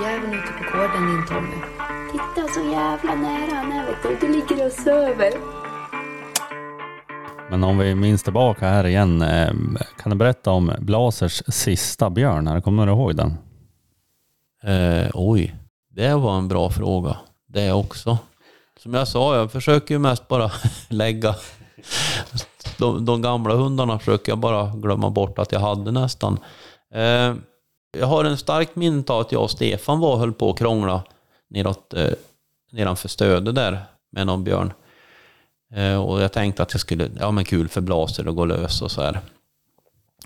björnjäveln ute på gården din Tommy. Titta så jävla nära han är vet du. Du ligger och söver. Men om vi minns tillbaka här igen, eh, kan du berätta om Blasers sista björn? här? Kommer du ihåg den? Eh, oj, det var en bra fråga. Det också. Som jag sa, jag försöker ju mest bara lägga... De, de gamla hundarna försöker jag bara glömma bort att jag hade nästan. Eh, jag har en starkt minne av att jag och Stefan var och höll på att krångla neråt, eh, nedanför Stöde där med någon björn. Eh, och jag tänkte att jag skulle, ja men kul för Blaser att gå lös och så här.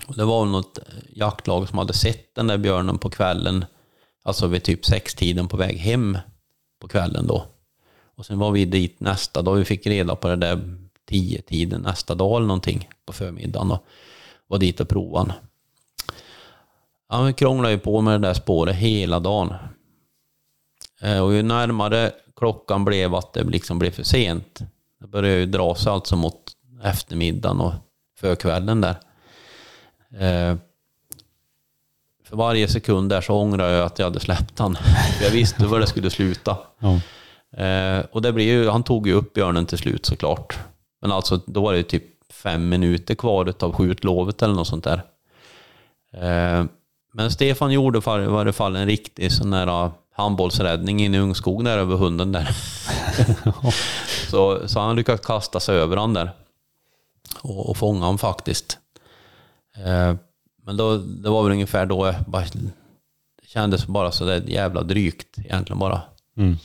Och det var väl något eh, jaktlag som hade sett den där björnen på kvällen, alltså vid typ sextiden på väg hem på kvällen då. Och sen var vi dit nästa dag, vi fick reda på det där tio tiden nästa dag eller någonting på förmiddagen och var dit och provade. Vi krånglade ju på med det där spåret hela dagen. Eh, och ju närmare klockan blev att det liksom blev för sent, det började ju dra sig alltså mot eftermiddagen och förkvällen där. Eh, för varje sekund där så ångrade jag att jag hade släppt han. Jag visste var det skulle sluta. Ja. Eh, och det blir ju, han tog ju upp björnen till slut såklart. Men alltså då var det typ fem minuter kvar av skjutlovet eller något sånt där. Men Stefan gjorde i varje fall en riktig sån där handbollsräddning in i ungskog där över hunden där. så, så han lyckades kasta sig över han där. Och, och fånga honom faktiskt. Eh, men då, det var väl ungefär då jag bara, det kändes bara så där jävla drygt egentligen bara. Mm.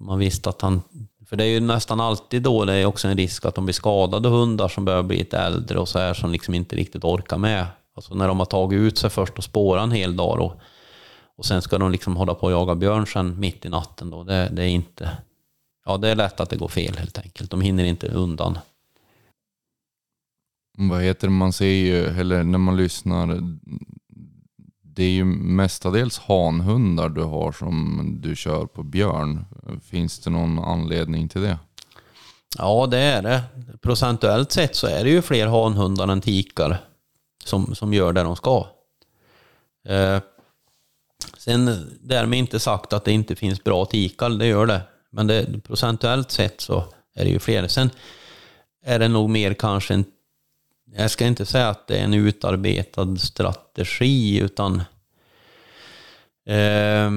Man visste att han... För det är ju nästan alltid då det är också en risk att de blir skadade hundar som börjar bli lite äldre och så här som liksom inte riktigt orkar med. Alltså när de har tagit ut sig först och spårat en hel dag och, och sen ska de liksom hålla på och jaga björn sen mitt i natten då. Det, det är inte... Ja, det är lätt att det går fel helt enkelt. De hinner inte undan. Vad heter det, man ser ju, eller när man lyssnar, det är ju mestadels hanhundar du har som du kör på björn. Finns det någon anledning till det? Ja, det är det. Procentuellt sett så är det ju fler hanhundar än tikar som, som gör det de ska. Eh, sen därmed inte sagt att det inte finns bra tikar, det gör det. Men det, procentuellt sett så är det ju fler. Sen är det nog mer kanske en jag ska inte säga att det är en utarbetad strategi, utan eh,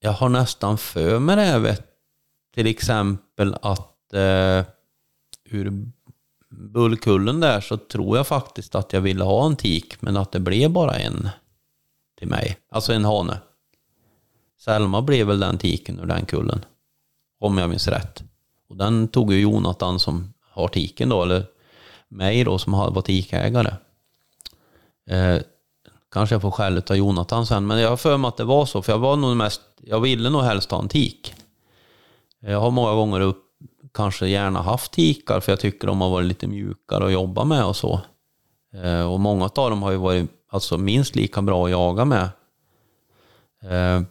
jag har nästan för mig det, vet, till exempel att eh, ur Bullkullen där så tror jag faktiskt att jag ville ha en tik, men att det blev bara en till mig. Alltså en hane. Selma blev väl den tiken ur den kullen. Om jag minns rätt. Och den tog ju Jonathan som har tiken då, eller mig då som var tikägare. Eh, kanske jag får skäll av Jonathan sen, men jag har för mig att det var så, för jag var nog mest, jag ville nog helst ha en tik. Jag har många gånger upp, kanske gärna haft tikar, för jag tycker de har varit lite mjukare att jobba med och så. Eh, och många av dem har ju varit alltså, minst lika bra att jaga med. Eh,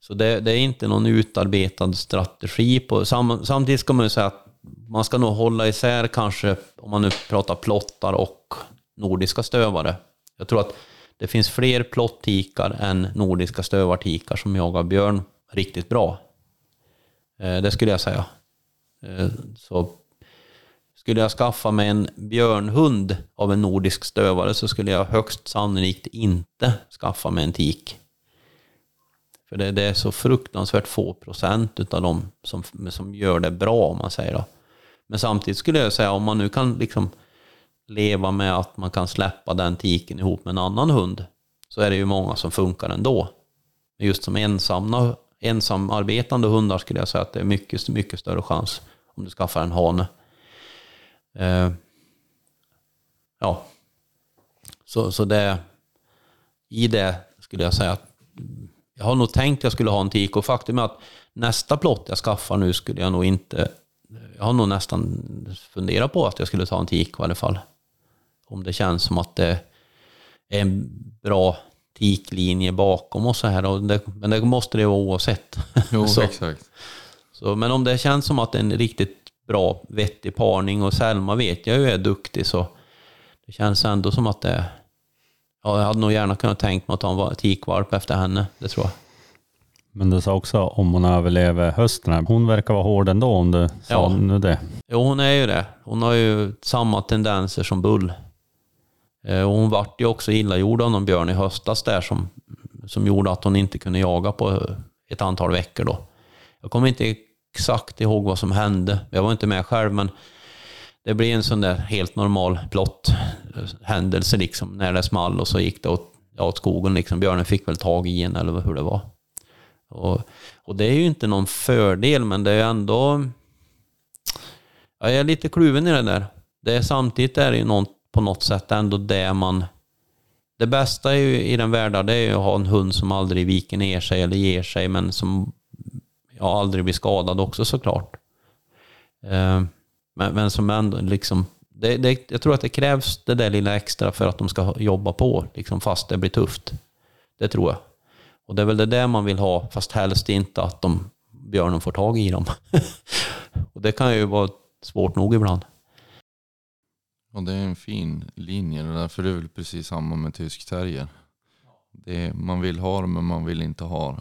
så det, det, är inte någon utarbetad strategi på... Sam, samtidigt ska man ju säga att man ska nog hålla isär kanske, om man nu pratar plottar och nordiska stövare. Jag tror att det finns fler plottikar än nordiska stövartikar som jagar björn riktigt bra. Eh, det skulle jag säga. Eh, så skulle jag skaffa mig en björnhund av en nordisk stövare så skulle jag högst sannolikt inte skaffa mig en tik. För det, det är så fruktansvärt få procent utav dem som, som gör det bra om man säger då. Men samtidigt skulle jag säga om man nu kan liksom leva med att man kan släppa den tiken ihop med en annan hund så är det ju många som funkar ändå. Men just som ensamma, ensamarbetande hundar skulle jag säga att det är mycket, mycket större chans om du skaffar en hane. Eh, ja, så, så det, i det skulle jag säga att jag har nog tänkt att jag skulle ha en tik och faktum är att nästa plott jag skaffar nu skulle jag nog inte jag har nog nästan funderat på att jag skulle ta en tik i alla fall. Om det känns som att det är en bra tiklinje bakom och så här. Och det, men det måste det vara oavsett. Jo, så, exakt. Så, men om det känns som att en riktigt bra, vettig parning och Selma vet jag ju är duktig så det känns ändå som att det, ja, jag hade nog gärna kunnat tänkt mig att ta en va- tikvalp efter henne, det tror jag. Men du sa också om hon överlever hösten. här. Hon verkar vara hård ändå om du sa Ja. nu det. Jo, hon är ju det. Hon har ju samma tendenser som Bull. Eh, och hon vart ju också illagjord av någon björn i höstas där som, som gjorde att hon inte kunde jaga på eh, ett antal veckor då. Jag kommer inte exakt ihåg vad som hände. Jag var inte med själv, men det blev en sån där helt normal plott eh, händelse liksom när det small och så gick det åt, ja, åt skogen liksom. Björnen fick väl tag i en eller hur det var. Och, och det är ju inte någon fördel, men det är ändå Ja, jag är lite kluven i det där. Det är, samtidigt är det ju något, på något sätt ändå det man... Det bästa är ju, i den världen det är ju att ha en hund som aldrig viker ner sig eller ger sig, men som ja, aldrig blir skadad också såklart. Eh, men, men som ändå liksom... Det, det, jag tror att det krävs det där lilla extra för att de ska jobba på, liksom, fast det blir tufft. Det tror jag. Och det är väl det där man vill ha, fast helst inte att de, björnen får tag i dem. och det kan ju vara svårt nog ibland. Ja, det är en fin linje. Det där, för det är väl precis samma med tysk terrier. Det är, man vill ha det men man vill inte ha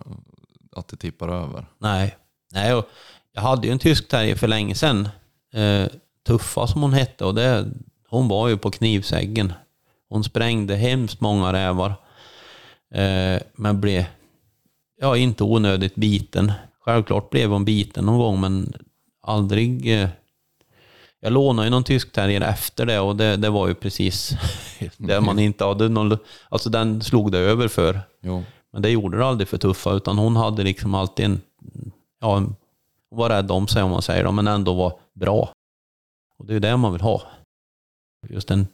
att det tippar över. Nej. Nej och jag hade ju en tysk terrier för länge sedan. Eh, Tuffa som hon hette. Och det, hon var ju på knivsäggen. Hon sprängde hemskt många rävar. Eh, men blev ja, inte onödigt biten. Självklart blev hon biten någon gång men aldrig... Eh, jag lånade ju någon tysk terrier efter det och det, det var ju precis det man inte hade någon... Alltså den slog det över för. Jo. Men det gjorde det aldrig för Tuffa, utan hon hade liksom alltid en... Ja, en- hon var rädd om sig om man säger det, men ändå var bra. Och det är ju det man vill ha. Just en,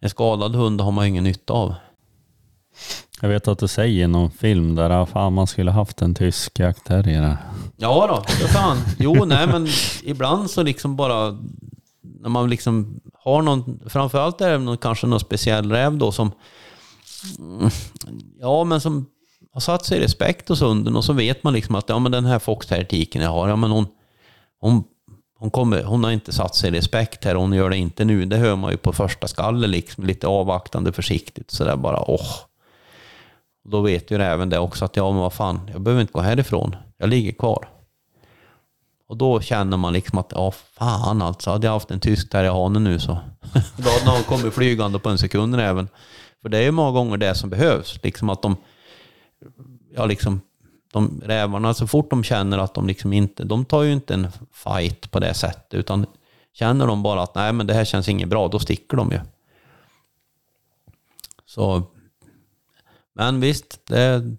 en skadad hund har man ingen nytta av. Jag vet att du säger i någon film där fan man skulle haft en tysk jaktterrier. Ja då, för fan. Jo, nej men ibland så liksom bara... När man liksom har någon... Framförallt är det någon, kanske någon speciell räv då som... Ja, men som har satt sig i respekt hos hunden och så vet man liksom att ja, men den här foxterritiken jag har, ja men hon... Hon, hon, kommer, hon har inte satt sig i respekt här hon gör det inte nu. Det hör man ju på första skallet liksom. Lite avvaktande, försiktigt sådär bara åh. Då vet ju även det också att ja men vad fan, jag behöver inte gå härifrån. Jag ligger kvar. Och då känner man liksom att, ja fan alltså, hade jag haft en tysk där i hane nu så. då hade någon kommit flygande på en sekund även. För det är ju många gånger det som behövs. Liksom att de, ja liksom, de rävarna, så fort de känner att de liksom inte, de tar ju inte en fight på det sättet. Utan känner de bara att nej men det här känns inget bra, då sticker de ju. Så, men visst, det,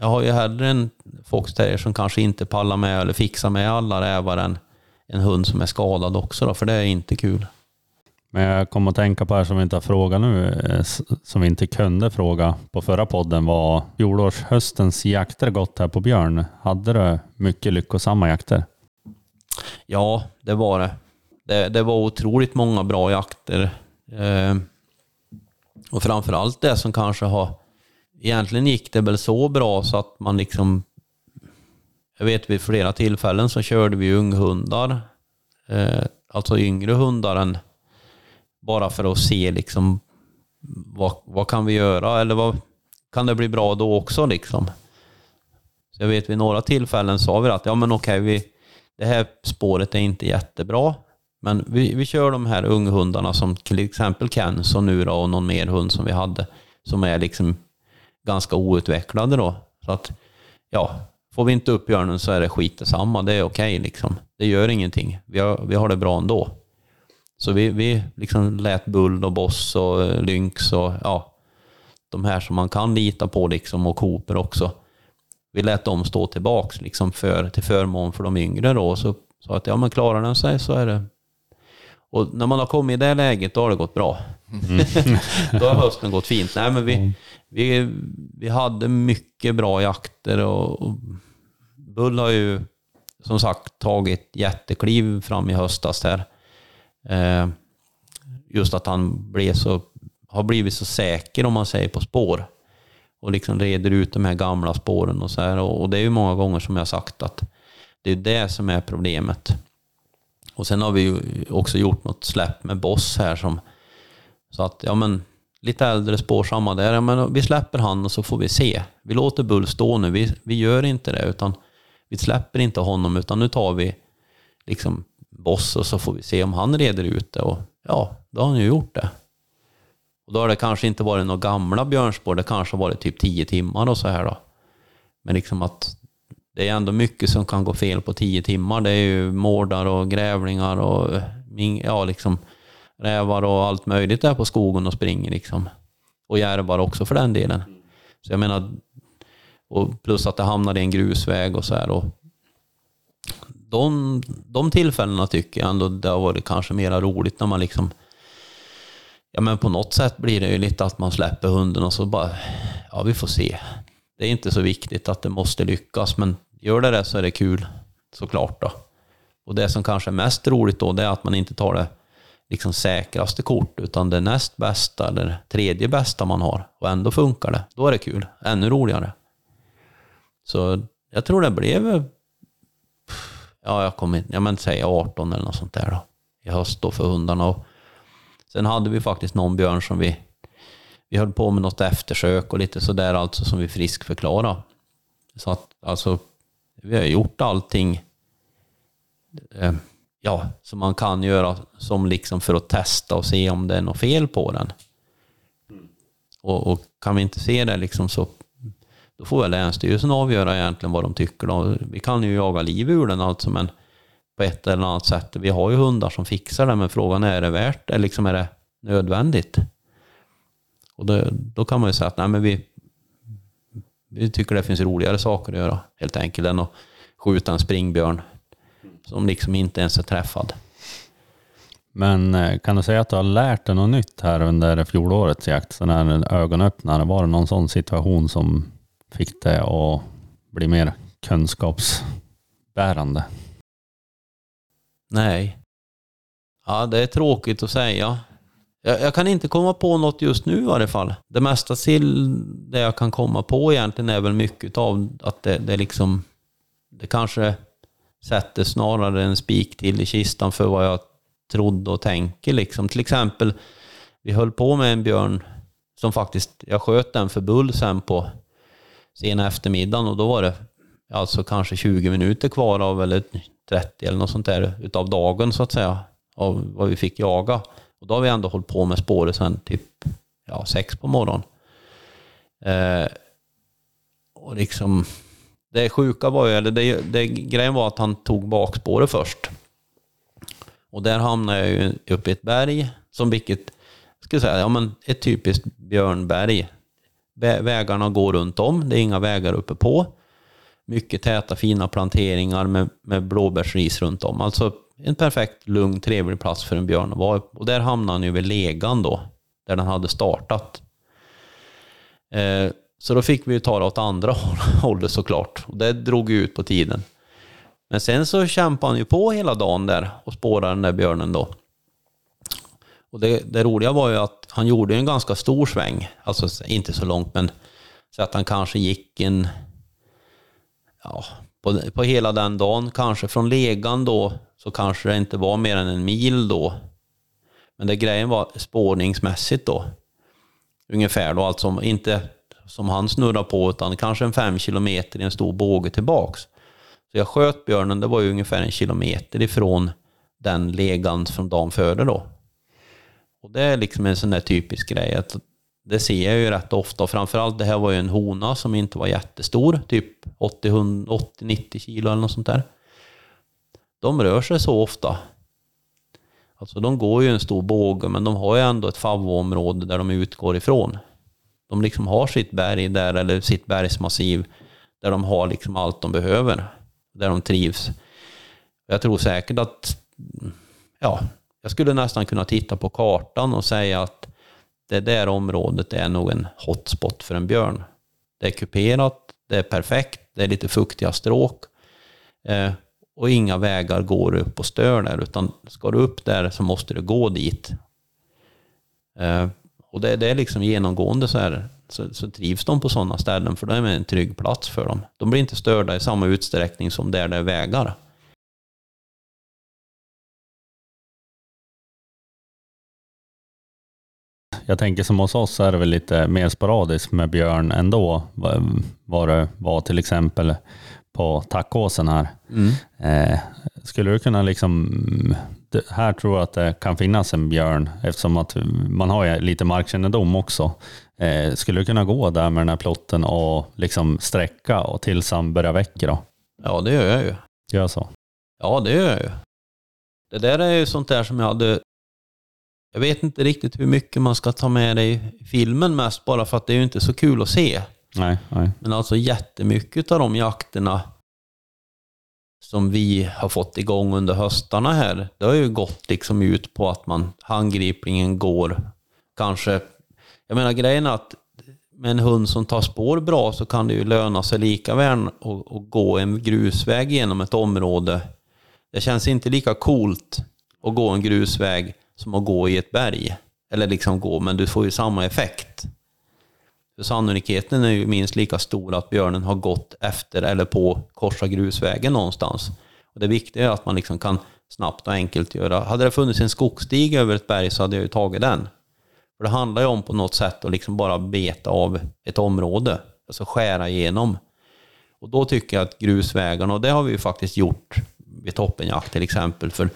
jag har ju hellre en foxterrier som kanske inte pallar med eller fixar med alla rävar än en hund som är skadad också då, för det är inte kul. Men jag kommer att tänka på här som vi inte har frågat nu, eh, som vi inte kunde fråga på förra podden var fjolårshöstens jakter gått här på björn. Hade du mycket lyckosamma jakter? Ja, det var det. Det, det var otroligt många bra jakter. Eh, och framförallt det som kanske har... Egentligen gick det väl så bra så att man liksom... Jag vet vid flera tillfällen så körde vi unghundar. Eh, alltså yngre hundar än bara för att se liksom vad, vad kan vi göra eller vad kan det bli bra då också liksom. Så jag vet vid några tillfällen sa vi att ja men okej, vi, det här spåret är inte jättebra. Men vi, vi kör de här unghundarna som till exempel Kenzo nu då och någon mer hund som vi hade. Som är liksom ganska outvecklade då. Så att, ja, får vi inte upp björnen så är det skit detsamma. Det är okej liksom. Det gör ingenting. Vi har, vi har det bra ändå. Så vi, vi liksom lät Bull och Boss och eh, Lynx och ja, de här som man kan lita på liksom och Cooper också. Vi lät dem stå tillbaks liksom för, till förmån för de yngre då. Så sa att ja men klarar den sig så är det... Och när man har kommit i det läget då har det gått bra. då har hösten gått fint. Nej men vi, vi, vi hade mycket bra jakter och, och Bull har ju som sagt tagit jättekliv fram i höstas här. Eh, just att han blev så, har blivit så säker om man säger på spår. Och liksom reder ut de här gamla spåren och så här. Och, och det är ju många gånger som jag sagt att det är det som är problemet. Och sen har vi ju också gjort något släpp med Boss här som... Så att, ja men, lite äldre spårsamma där. Ja, men vi släpper han och så får vi se. Vi låter Bull stå nu. Vi, vi gör inte det, utan vi släpper inte honom, utan nu tar vi liksom Boss och så får vi se om han reder ut det. Och ja, då har han ju gjort det. Och då har det kanske inte varit några gamla björnspår, det kanske har varit typ tio timmar och så här då. Men liksom att det är ändå mycket som kan gå fel på tio timmar. Det är ju mårdar och grävlingar och ja, liksom rävar och allt möjligt där på skogen och springer liksom. Och järvar också för den delen. Så jag menar, och plus att det hamnar i en grusväg och så här. Och de, de tillfällena tycker jag ändå det har varit kanske mera roligt när man liksom Ja men på något sätt blir det ju lite att man släpper hunden och så bara Ja vi får se. Det är inte så viktigt att det måste lyckas men gör det det så är det kul såklart då. Och det som kanske är mest roligt då det är att man inte tar det liksom säkraste kort utan det näst bästa eller tredje bästa man har och ändå funkar det. Då är det kul. Ännu roligare. Så jag tror det blev ja, jag kommer inte, men säga 18 eller något sånt där då. I höst då för hundarna. Och sen hade vi faktiskt någon björn som vi, vi höll på med något eftersök och lite sådär alltså som vi friskförklarade. Så att alltså, vi har gjort allting eh, ja, som man kan göra som liksom för att testa och se om det är något fel på den. Och, och kan vi inte se det liksom så då får väl Länsstyrelsen avgöra egentligen vad de tycker. Då. Vi kan ju jaga liv ur den alltså, men på ett eller annat sätt. Vi har ju hundar som fixar det, men frågan är, är det värt det? Liksom är det nödvändigt? Och då, då kan man ju säga att nej, men vi, vi tycker det finns roligare saker att göra, helt enkelt, än att skjuta en springbjörn som liksom inte ens är träffad. Men eh, kan du säga att du har lärt dig något nytt här under fjolårets jakt? Sån här ögonöppnare. Var det någon sån situation som fick dig att bli mer kunskapsbärande? Nej. Ja, det är tråkigt att säga. Jag, jag, kan inte komma på något just nu i varje fall. Det mesta sill, det jag kan komma på egentligen är väl mycket av att det, det liksom... Det kanske sätter snarare en spik till i kistan för vad jag trodde och tänker liksom. Till exempel, vi höll på med en björn som faktiskt, jag sköt den för bull sen på sena eftermiddagen och då var det alltså kanske 20 minuter kvar av, eller 30 eller något sånt där, utav dagen så att säga, av vad vi fick jaga. Och då har vi ändå hållit på med spåret sen typ ja, sex på morgonen. Eh, och liksom, det sjuka var ju, eller det, det, grejen var att han tog bakspåret först. Och där hamnade jag ju uppe i ett berg, som vilket, ska skulle säga, ja men ett typiskt björnberg. Vägarna går runt om, det är inga vägar uppe på. Mycket täta fina planteringar med, med blåbärsris runt om. Alltså en perfekt, lugn, trevlig plats för en björn att vara. Och där hamnade han ju vid legan då, där den hade startat. Eh, så då fick vi ju ta det åt andra hållet såklart. Och det drog ju ut på tiden. Men sen så kämpade han ju på hela dagen där och spårade den där björnen då. Och det, det roliga var ju att han gjorde en ganska stor sväng. Alltså inte så långt, men så att han kanske gick en... Ja, på, på hela den dagen, kanske från legan då, så kanske det inte var mer än en mil då. Men det grejen var spårningsmässigt då. Ungefär då, alltså inte som han snurrar på, utan kanske en fem kilometer i en stor båge tillbaks. Så jag sköt björnen, det var ju ungefär en kilometer ifrån den legan från dagen före då. Och det är liksom en sån där typisk grej att det ser jag ju rätt ofta. Och framförallt det här var ju en hona som inte var jättestor, typ 80-90 kilo eller något sånt där. De rör sig så ofta. Alltså de går ju en stor båge, men de har ju ändå ett favvoområde där de utgår ifrån. De liksom har sitt berg där, eller sitt bergsmassiv, där de har liksom allt de behöver. Där de trivs. Jag tror säkert att, ja, jag skulle nästan kunna titta på kartan och säga att det där området är nog en hotspot för en björn. Det är kuperat, det är perfekt, det är lite fuktiga stråk. Eh, och inga vägar går upp och stör där, utan ska du upp där så måste du gå dit. Eh, och det, det, är liksom genomgående så här, så, så trivs de på sådana ställen, för det är en trygg plats för dem. De blir inte störda i samma utsträckning som där det är vägar. jag tänker som hos oss är det väl lite mer sporadiskt med björn ändå. Vad det var till exempel på Tackåsen här. Mm. Eh, skulle du kunna liksom, här tror jag att det kan finnas en björn eftersom att man har lite markkännedom också. Eh, skulle du kunna gå där med den här plotten och liksom sträcka och tills han börjar väcka då? Ja, det gör jag ju. Gör så. Ja, det gör jag ju. Det där är ju sånt där som jag hade... Jag vet inte riktigt hur mycket man ska ta med det i filmen mest bara för att det är ju inte så kul att se. Nej, nej. Men alltså jättemycket av de jakterna som vi har fått igång under höstarna här, det har ju gått liksom ut på att man, handgripligen går kanske... Jag menar grejen är att med en hund som tar spår bra så kan det ju löna sig lika väl att gå en grusväg genom ett område. Det känns inte lika coolt att gå en grusväg som att gå i ett berg. Eller liksom gå, men du får ju samma effekt. För sannolikheten är ju minst lika stor att björnen har gått efter eller på korsa grusvägen någonstans. Och det viktiga är att man liksom kan snabbt och enkelt göra... Hade det funnits en skogsstig över ett berg så hade jag ju tagit den. För det handlar ju om på något sätt att liksom bara beta av ett område. Alltså skära igenom. Och då tycker jag att grusvägarna, och det har vi ju faktiskt gjort vid toppenjakt till exempel, för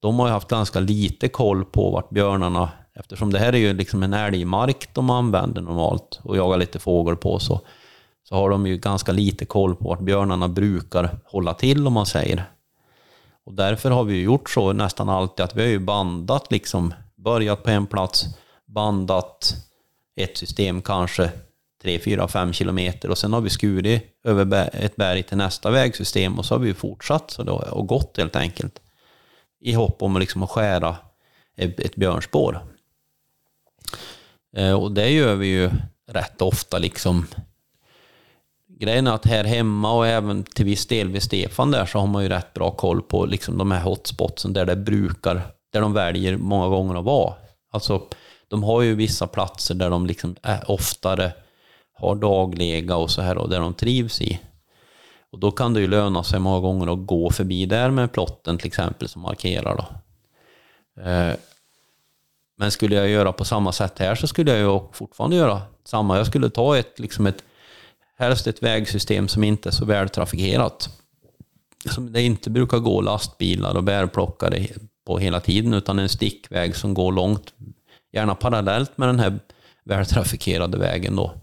de har ju haft ganska lite koll på vart björnarna, eftersom det här är ju liksom en älgmark de använder normalt och jagar lite fågel på, så, så har de ju ganska lite koll på vart björnarna brukar hålla till om man säger. Och därför har vi ju gjort så nästan alltid att vi har ju bandat liksom, börjat på en plats, bandat ett system kanske 3, 4, 5 kilometer och sen har vi skurit över ett berg till nästa vägsystem och så har vi fortsatt så då, och gått helt enkelt. I hopp om att liksom att skära ett björnspår. Eh, och det gör vi ju rätt ofta liksom. Grejen är att här hemma och även till viss del vid Stefan där så har man ju rätt bra koll på liksom de här hotspotsen där det brukar, där de väljer många gånger att vara. Alltså, de har ju vissa platser där de liksom är oftare har daglega och så här och där de trivs i. Och då kan det ju löna sig många gånger att gå förbi där med plotten till exempel som markerar då. Eh, men skulle jag göra på samma sätt här så skulle jag ju fortfarande göra samma. Jag skulle ta ett, liksom ett, helst ett vägsystem som inte är så väl trafikerat. Som det inte brukar gå lastbilar och bärplockare på hela tiden, utan en stickväg som går långt, gärna parallellt med den här vältrafikerade vägen då.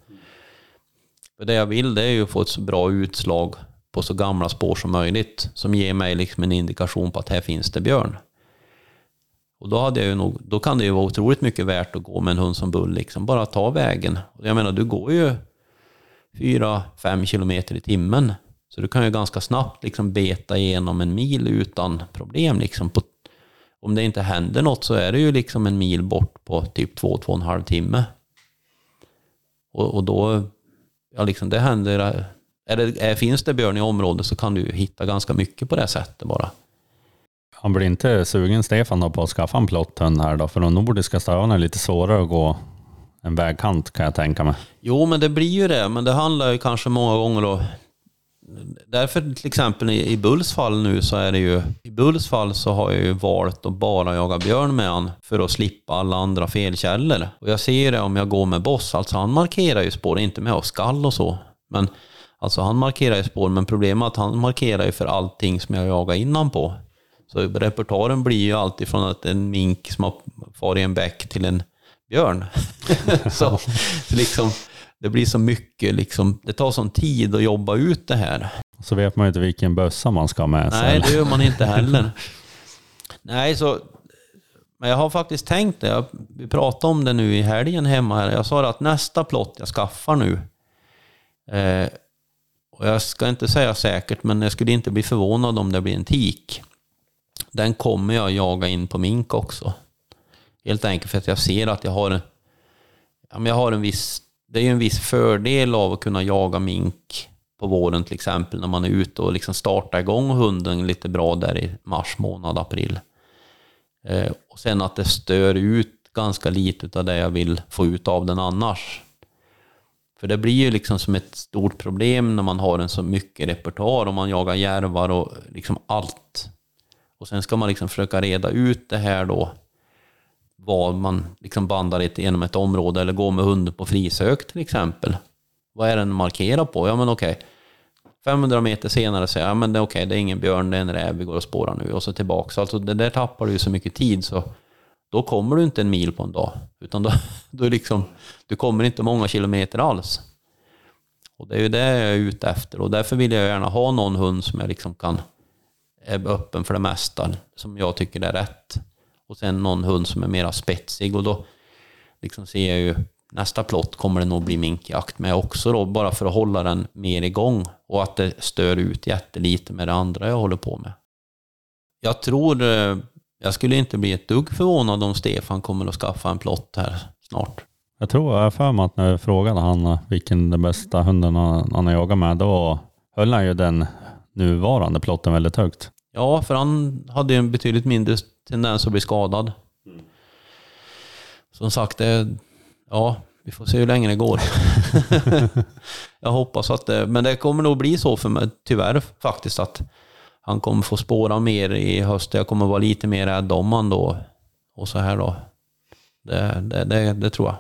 För det jag vill det är ju att få ett så bra utslag på så gamla spår som möjligt, som ger mig liksom en indikation på att här finns det björn. Och då, hade jag ju nog, då kan det ju vara otroligt mycket värt att gå med en hund som Bull, liksom bara ta vägen. Jag menar, du går ju 4-5 kilometer i timmen. Så du kan ju ganska snabbt liksom beta igenom en mil utan problem. Liksom på, om det inte händer något så är det ju liksom en mil bort på typ 2-2,5 timme. Och, och då, ja liksom det händer, är det, är, finns det björn i området så kan du ju hitta ganska mycket på det sättet bara. Han blir inte sugen, Stefan, då, på att skaffa en plotthund här då? För de nordiska stövarna är lite svårare att gå en vägkant kan jag tänka mig. Jo, men det blir ju det. Men det handlar ju kanske många gånger då... Därför till exempel i, i Bulls fall nu så är det ju... I Bulls fall så har jag ju valt att bara jaga björn med han för att slippa alla andra felkällor. Och jag ser ju det om jag går med Boss. Alltså han markerar ju spår, inte med skall och så. Men alltså han markerar ju spår, men problemet är att han markerar ju för allting som jag jagar innan på. Så repertoaren blir ju alltid från att en mink som har farit i en bäck till en björn. så, så liksom, det blir så mycket, liksom, det tar sån tid att jobba ut det här. Så vet man ju inte vilken bössa man ska ha med sig. Nej, det gör man inte heller. Nej, så... Men jag har faktiskt tänkt det. Jag, vi pratade om det nu i helgen hemma. Här. Jag sa att nästa plott jag skaffar nu, eh, och jag ska inte säga säkert, men jag skulle inte bli förvånad om det blir en tik. Den kommer jag jaga in på mink också. Helt enkelt för att jag ser att jag har ja, men jag har en viss... Det är ju en viss fördel av att kunna jaga mink på våren till exempel när man är ute och liksom startar igång hunden lite bra där i mars månad, april. Eh, och sen att det stör ut ganska lite av det jag vill få ut av den annars. För det blir ju liksom som ett stort problem när man har en så mycket repertoar och man jagar järvar och liksom allt. Och sen ska man liksom försöka reda ut det här då var man liksom bandar ett, genom ett område eller går med hunden på frisök till exempel. Vad är den markerad på? Ja men okej. 500 meter senare säger jag, ja men det är okej, det är ingen björn, det är en räv, vi går och spårar nu. Och så tillbaks. Alltså det där tappar du ju så mycket tid så då kommer du inte en mil på en dag. Utan då, då liksom, du kommer inte många kilometer alls. Och det är ju det jag är ute efter och därför vill jag gärna ha någon hund som jag liksom kan är öppen för det mesta, som jag tycker är rätt. Och sen någon hund som är mera spetsig och då liksom ser jag ju nästa plott kommer det nog bli minkjakt med också då, bara för att hålla den mer igång och att det stör ut jättelite med det andra jag håller på med. Jag tror, eh, jag skulle inte bli ett dugg förvånad om Stefan kommer att skaffa en plott här snart. Jag tror, jag har för mig att när jag frågade han eh, vilken den bästa hunden han, han har jagat med, då höll han ju den nuvarande plotten väldigt högt. Ja, för han hade en betydligt mindre tendens att bli skadad. Som sagt, det, ja, vi får se hur länge det går. jag hoppas att det, men det kommer nog bli så för mig, tyvärr faktiskt, att han kommer få spåra mer i höst. Jag kommer vara lite mer rädd om han då. Och så här då. Det, det, det, det tror jag.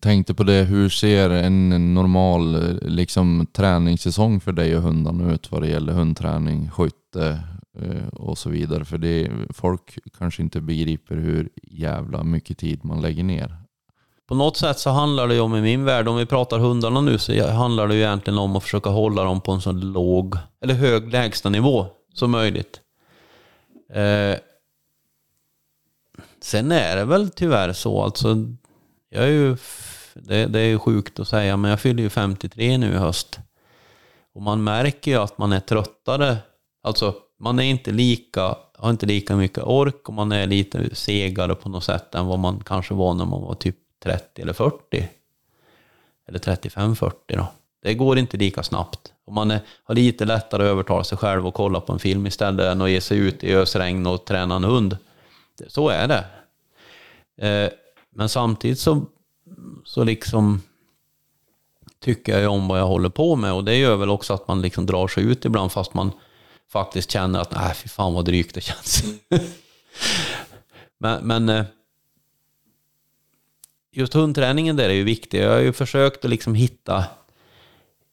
Tänkte på det, hur ser en normal liksom, träningssäsong för dig och hundarna ut vad det gäller hundträning, skytte eh, och så vidare? För det, folk kanske inte begriper hur jävla mycket tid man lägger ner. På något sätt så handlar det ju om, i min värld, om vi pratar hundarna nu, så handlar det ju egentligen om att försöka hålla dem på en så låg, eller hög lägstanivå som möjligt. Eh, sen är det väl tyvärr så, alltså, jag är ju, det, det är ju sjukt att säga, men jag fyller ju 53 nu i höst. Och man märker ju att man är tröttare, alltså man är inte lika, har inte lika mycket ork och man är lite segare på något sätt än vad man kanske var när man var typ 30 eller 40. Eller 35-40 då. Det går inte lika snabbt. Och man är, har lite lättare att övertala sig själv och kolla på en film istället än att ge sig ut i ösregn och träna en hund. Så är det. Eh, men samtidigt så, så liksom tycker jag ju om vad jag håller på med och det gör väl också att man liksom drar sig ut ibland fast man faktiskt känner att nej, fy fan vad drygt det känns. men, men eh, just hundträningen där är ju viktig. Jag har ju försökt att liksom hitta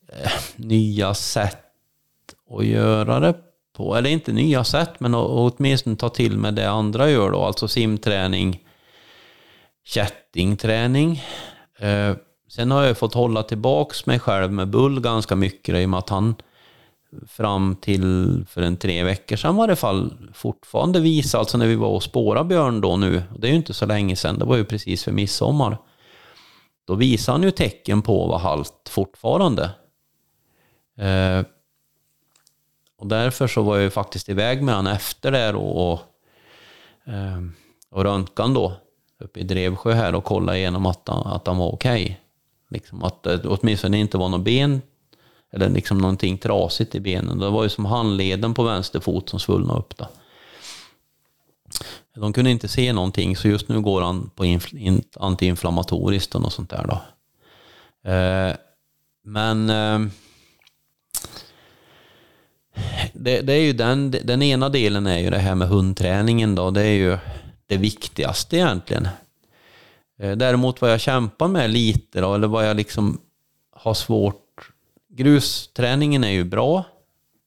eh, nya sätt att göra det på. Eller inte nya sätt, men åtminstone ta till med det andra gör då. Alltså simträning, kättingträning. Eh, sen har jag fått hålla tillbaks mig själv med Bull ganska mycket i och med att han fram till för en tre veckor sedan var det fall fortfarande visa, alltså när vi var och spårade björn då nu, det är ju inte så länge sedan, det var ju precis för midsommar. Då visade han ju tecken på att vara halt fortfarande. Eh, och därför så var jag ju faktiskt iväg med han efter det och, och, eh, och röntgan då uppe i Drevsjö här och kolla igenom att han, att han var okej. Okay. Liksom att det åtminstone inte var något ben eller liksom någonting trasigt i benen. Det var ju som handleden på vänster fot som svullnade upp. Då. De kunde inte se någonting, så just nu går han på antiinflammatoriskt och något sånt där. Då. Eh, men eh, det, det, är ju den, den ena delen är ju det här med hundträningen då. Det är ju det viktigaste egentligen. Eh, däremot vad jag kämpar med lite då, eller vad jag liksom har svårt grusträningen är ju bra.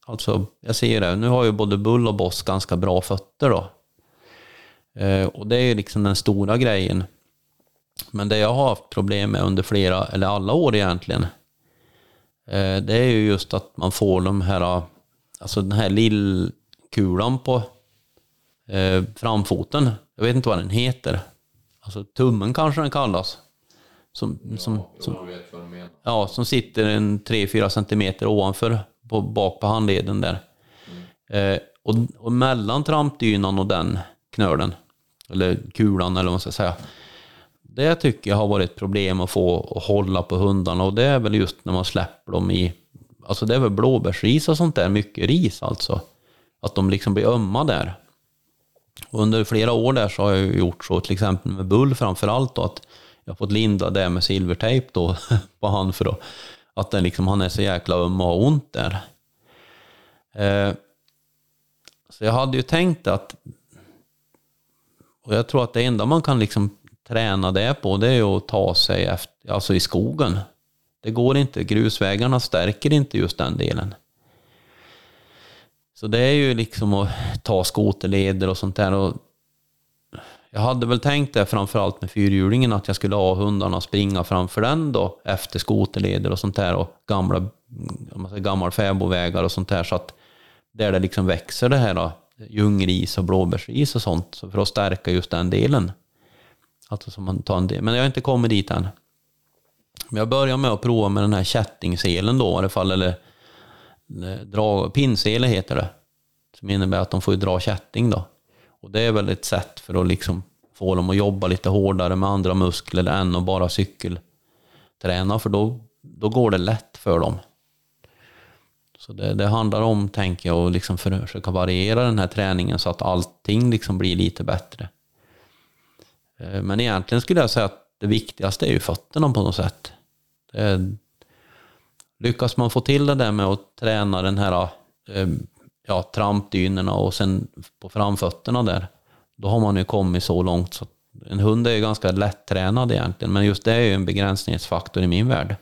Alltså, jag ser det, nu har ju både Bull och Boss ganska bra fötter då. Eh, och det är ju liksom den stora grejen. Men det jag har haft problem med under flera, eller alla år egentligen, eh, det är ju just att man får de här, alltså den här lillkulan på framfoten. Jag vet inte vad den heter. Alltså tummen kanske den kallas. Som, som, som, ja, som sitter en 3-4 centimeter ovanför, på, bak på handleden där. Mm. Eh, och, och mellan trampdynan och den knölen, eller kulan eller vad man ska säga. Det tycker jag har varit ett problem att få att hålla på hundarna och det är väl just när man släpper dem i, alltså det är väl blåbärsris och sånt där, mycket ris alltså. Att de liksom blir ömma där. Och under flera år där så har jag gjort så, till exempel med bull framför allt då, att jag har fått linda det med silvertejp då på han för då, att den liksom, han är så jäkla öm och har ont där. Eh, så jag hade ju tänkt att Och jag tror att det enda man kan liksom träna det på, det är att ta sig efter, alltså i skogen. Det går inte, grusvägarna stärker inte just den delen. Så det är ju liksom att ta skoterleder och sånt där. Och jag hade väl tänkt det framförallt med fyrhjulingen, att jag skulle ha hundarna springa framför den då, efter skoterleder och sånt där och gamla, man säger, gamla fäbodvägar och sånt där, så att där det liksom växer det här då, djungelis och blåbärsris och sånt, så för att stärka just den delen. Alltså som man tar en del. Men jag har inte kommit dit än. Men jag börjar med att prova med den här kättingselen då i alla fall, eller Eh, dra, pinnsele heter det. Som innebär att de får dra kätting då. Och det är väl ett sätt för att liksom få dem att jobba lite hårdare med andra muskler än att bara cykelträna, för då, då går det lätt för dem. Så det, det handlar om, tänker jag, att liksom försöka variera den här träningen så att allting liksom blir lite bättre. Eh, men egentligen skulle jag säga att det viktigaste är ju fötterna på något sätt. Det, lyckas man få till det där med att träna den här eh, ja, trampdynorna och sen på framfötterna där, då har man ju kommit så långt så en hund är ju ganska lätttränad egentligen, men just det är ju en begränsningsfaktor i min värld.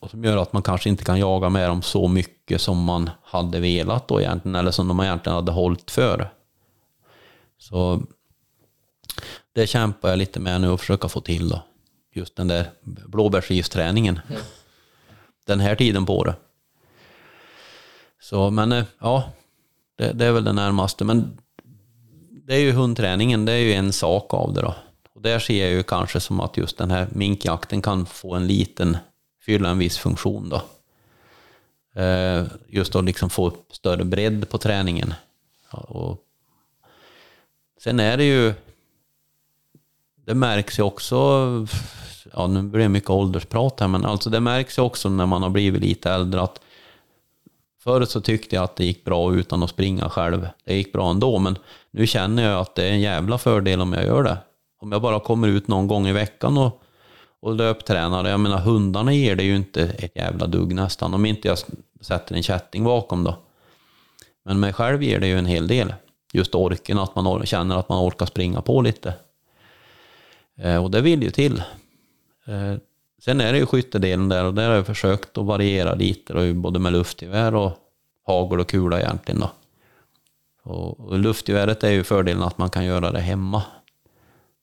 Och som gör att man kanske inte kan jaga med dem så mycket som man hade velat då egentligen, eller som de egentligen hade hållit för. Så det kämpar jag lite med nu och försöka få till då. Just den där blåbärsgiftsträningen. Mm. Den här tiden på året. Så, men eh, ja, det, det, är väl det närmaste. Men det är ju hundträningen, det är ju en sak av det då. Och där ser jag ju kanske som att just den här minkjakten kan få en liten, fylla en viss funktion då. Eh, just att liksom få större bredd på träningen. Och sen är det ju, det märks ju också, ja nu blir det mycket åldersprat här, men alltså det märks ju också när man har blivit lite äldre att Förut så tyckte jag att det gick bra utan att springa själv. Det gick bra ändå, men nu känner jag att det är en jävla fördel om jag gör det. Om jag bara kommer ut någon gång i veckan och, och löptränar. Jag menar, hundarna ger det ju inte ett jävla dugg nästan, om inte jag sätter en kätting bakom då. Men mig själv ger det ju en hel del. Just orken, att man känner att man orkar springa på lite. Eh, och det vill ju till. Eh, sen är det ju skyttedelen där och där har jag försökt att variera lite, då, både med luftgevär och hagel och kula egentligen. Då. Och, och luftgeväret är ju fördelen att man kan göra det hemma.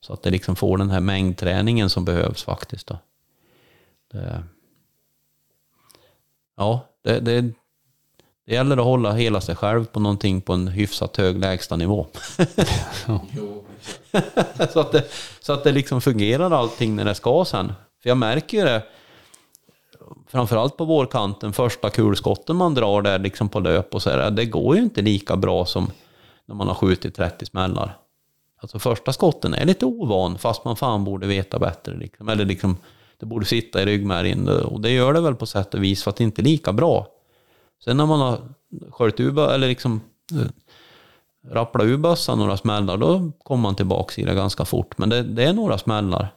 Så att det liksom får den här mängdträningen som behövs faktiskt. Då. Det, ja, det, det, det gäller att hålla hela sig själv på någonting på en hyfsat hög lägstanivå. så, att det, så att det liksom fungerar allting när det ska sen. För jag märker ju det, framförallt på vårkanten, första kulskotten man drar där liksom på löp och så här, det går ju inte lika bra som när man har skjutit 30 smällar. Alltså första skotten är lite ovan, fast man fan borde veta bättre. Liksom. Eller liksom, det borde sitta i ryggmärgen, och det gör det väl på sätt och vis, för att det inte är lika bra. Sen när man har sköljt ur, eller liksom eh, rapplat ur bössan några smällar, då kommer man tillbaka i det ganska fort. Men det, det är några smällar.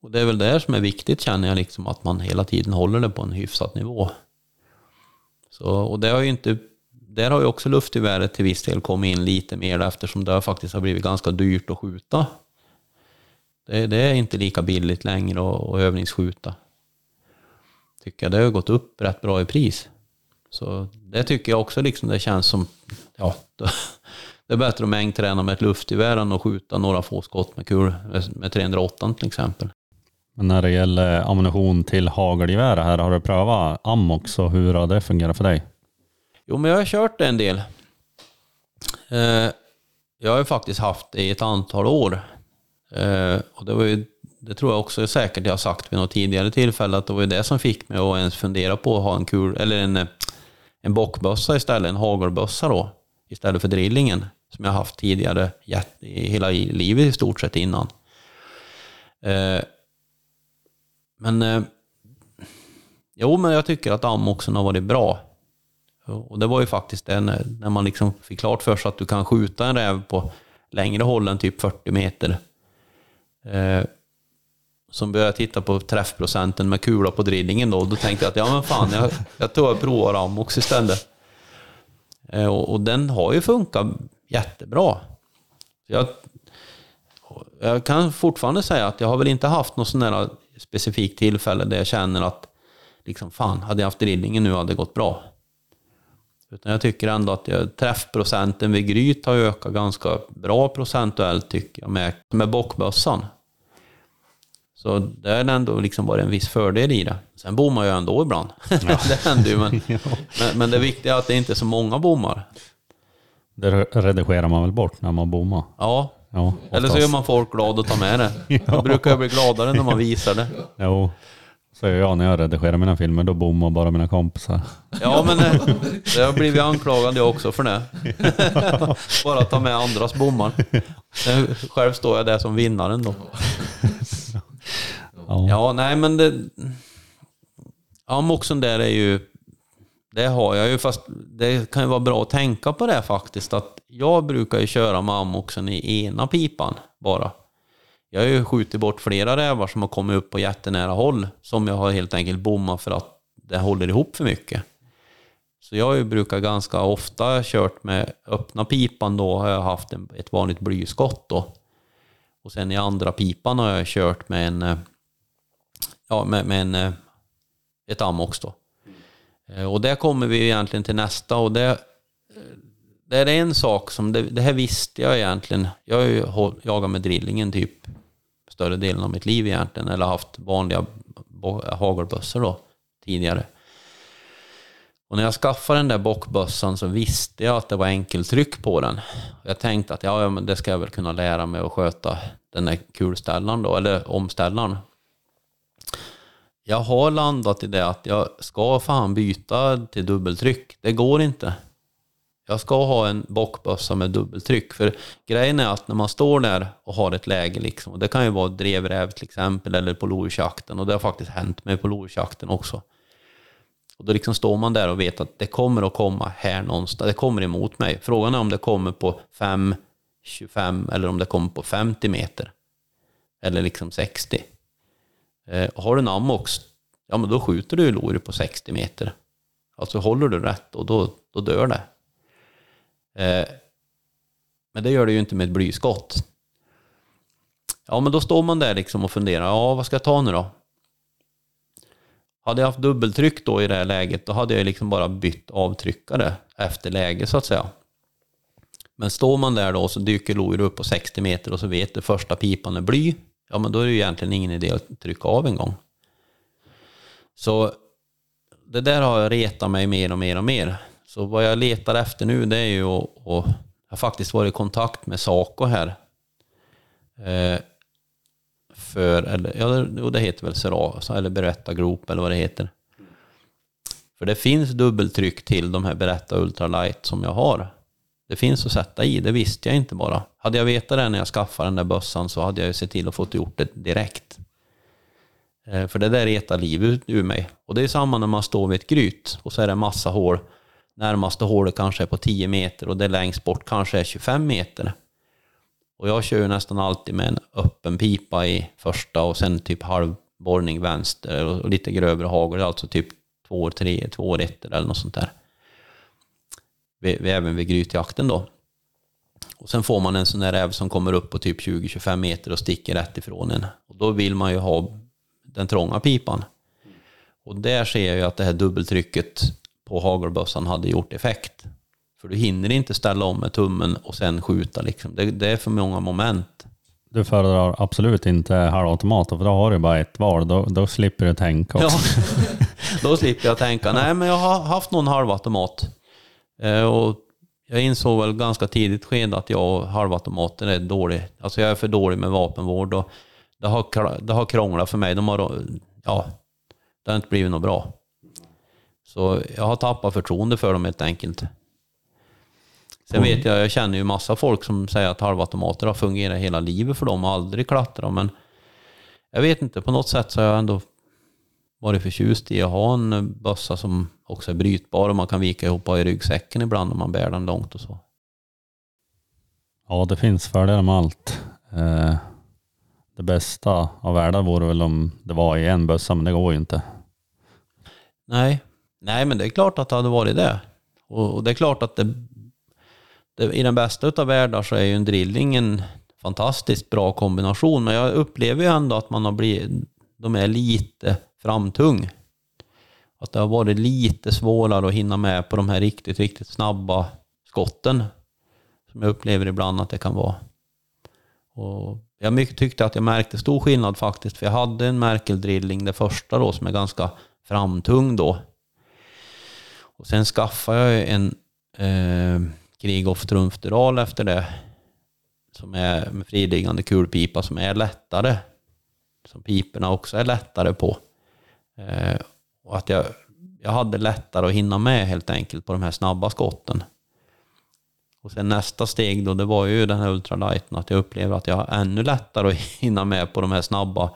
Och det är väl det här som är viktigt känner jag, liksom, att man hela tiden håller det på en hyfsad nivå. Så, och det har ju inte, där har ju också luftgeväret till viss del kommit in lite mer eftersom det faktiskt har blivit ganska dyrt att skjuta. Det, det är inte lika billigt längre att, att övningsskjuta. Tycker jag det har gått upp rätt bra i pris. Så det tycker jag också liksom det känns som, ja, det är bättre att mängdträna med ett luftgevär än att skjuta några få skott med kul med 308 till exempel. Men när det gäller ammunition till hagelgevär här, har du prövat Ammox och hur har det fungerat för dig? Jo, men jag har kört det en del. Eh, jag har ju faktiskt haft det i ett antal år. Eh, och det var ju, det tror jag också säkert jag har sagt vid något tidigare tillfälle, att det var ju det som fick mig att ens fundera på att ha en kul, eller en, eh, en bockbössa istället, en hagelbössa då, istället för drillingen, som jag haft tidigare, i hela livet i stort sett innan. Eh, men eh, jo, men jag tycker att ammoxen har varit bra. Och det var ju faktiskt det när, när man liksom fick klart för sig att du kan skjuta en räv på längre håll än typ 40 meter. Som började titta på träffprocenten med kula på drillingen då. Då tänkte jag att ja men fan, jag, jag tar och provar amox istället. Eh, och, och, den har ju funkat jättebra. Jag, jag kan fortfarande säga att jag har väl inte haft något sån där specifikt tillfälle där jag känner att liksom, fan, hade jag haft drillingen nu hade det gått bra. Utan jag tycker ändå att jag, träffprocenten vid gryt har ökat ganska bra procentuellt tycker jag med, med bockbössan. Så det har ändå liksom varit en viss fördel i det. Sen bommar jag ändå ibland. det händer ju, men, men, men det viktiga är att det inte är så många bommar. Det redigerar man väl bort när man bommar? Ja, Ja, eller så gör man folk glada och tar med det. Då brukar jag bli gladare när man visar det. Jo, så gör jag när jag redigerar mina filmer. Då bommar bara mina kompisar. Ja, men eh, det har blivit anklagad jag också för det. Bara ta med andras bommar. Själv står jag där som vinnaren då. Ja. Ja, nej men det... Ja, moxen där är ju... Det har jag ju, fast det kan ju vara bra att tänka på det faktiskt. Att jag brukar ju köra med ammoxen i ena pipan bara. Jag har ju skjutit bort flera rävar som har kommit upp på jättenära håll. Som jag har helt enkelt bommat för att det håller ihop för mycket. Så jag har ju brukat ganska ofta kört med öppna pipan då har jag haft en, ett vanligt blyskott då. Och sen i andra pipan har jag kört med en, eh, ja med, med en, eh, ett ammox då. Eh, och där kommer vi egentligen till nästa och det, det är en sak som, det, det här visste jag egentligen. Jag har ju jagat med drillingen typ större delen av mitt liv egentligen, eller haft vanliga hagelbössor då tidigare. Och när jag skaffade den där bockbössan så visste jag att det var enkeltryck på den. Jag tänkte att ja, men det ska jag väl kunna lära mig att sköta den där kulställaren då, eller omställaren. Jag har landat i det att jag ska fan byta till dubbeltryck. Det går inte. Jag ska ha en bockbössa med dubbeltryck. För grejen är att när man står där och har ett läge, liksom, och det kan ju vara drevräv till exempel, eller på lodjursjakten, och det har faktiskt hänt mig på lodjursjakten också. Och då liksom står man där och vet att det kommer att komma här någonstans, det kommer emot mig. Frågan är om det kommer på 5, 25 eller om det kommer på 50 meter. Eller liksom 60. Eh, har du en ammox, ja men då skjuter du lodjur på 60 meter. Alltså håller du rätt och då, då dör det. Eh, men det gör det ju inte med ett blyskott. Ja, men då står man där liksom och funderar. Ja, vad ska jag ta nu då? Hade jag haft dubbeltryck då i det här läget, då hade jag liksom bara bytt avtryckare efter läge så att säga. Men står man där då så dyker lodjur upp på 60 meter och så vet du första pipan är bly, ja men då är det ju egentligen ingen idé att trycka av en gång. Så det där har jag retat mig mer och mer och mer. Så vad jag letar efter nu det är ju att, och jag har faktiskt varit i kontakt med Saco här. Eh, för, eller, ja, det- heter väl Serasa eller Berätta Group eller vad det heter. För det finns dubbeltryck till de här Berätta Ultralight som jag har. Det finns att sätta i, det visste jag inte bara. Hade jag vetat det när jag skaffade den där bössan så hade jag ju sett till att få gjort det direkt. Eh, för det där retar livet ur mig. Och det är samma när man står vid ett gryt och så är det en massa hål. Närmaste hålet kanske är på 10 meter och det längst bort kanske är 25 meter. Och jag kör ju nästan alltid med en öppen pipa i första och sen typ halvborrning vänster och lite grövre hagel, alltså typ 2 3 2 1 eller något sånt där. Även vid grytjakten då. Och sen får man en sån där räv som kommer upp på typ 20-25 meter och sticker rätt ifrån en. Och då vill man ju ha den trånga pipan. Och där ser jag ju att det här dubbeltrycket på hagelbössan hade gjort effekt. För du hinner inte ställa om med tummen och sen skjuta liksom. Det, det är för många moment. Du föredrar absolut inte halvautomater för då har du bara ett val. Då, då slipper du tänka Ja, också. då slipper jag tänka. Nej, men jag har haft någon halvautomat. Eh, och jag insåg väl ganska tidigt skede att jag och halvautomater är dålig. Alltså jag är för dålig med vapenvård och det har, det har krånglat för mig. De har, ja, det har inte blivit något bra. Så jag har tappat förtroende för dem helt enkelt. Sen vet jag, jag känner ju massa folk som säger att halvautomater har fungerat hela livet för dem och aldrig klättrat. Men jag vet inte, på något sätt så har jag ändå varit förtjust i att ha en bössa som också är brytbar och man kan vika ihop i ryggsäcken ibland om man bär den långt och så. Ja, det finns fördelar med allt. Eh, det bästa av världar vore väl om det var i en bössa, men det går ju inte. Nej, nej men det är klart att det hade varit det. Och, och det är klart att det, det, i den bästa utav världar så är ju en drilling en fantastiskt bra kombination, men jag upplever ju ändå att man har blivit, de är lite framtung. Att det har varit lite svårare att hinna med på de här riktigt, riktigt snabba skotten. Som jag upplever ibland att det kan vara. Och jag mycket tyckte att jag märkte stor skillnad faktiskt, för jag hade en Merkel-drilling, det första då, som är ganska framtung då. Och sen skaffade jag en eh, Krig och trumfdural efter det. Som är med friliggande kulpipa som är lättare. Som piporna också är lättare på. Eh, och att jag, jag hade lättare att hinna med helt enkelt på de här snabba skotten. Och sen nästa steg då, det var ju den här ultralighten, att jag upplever att jag har ännu lättare att hinna med på de här snabba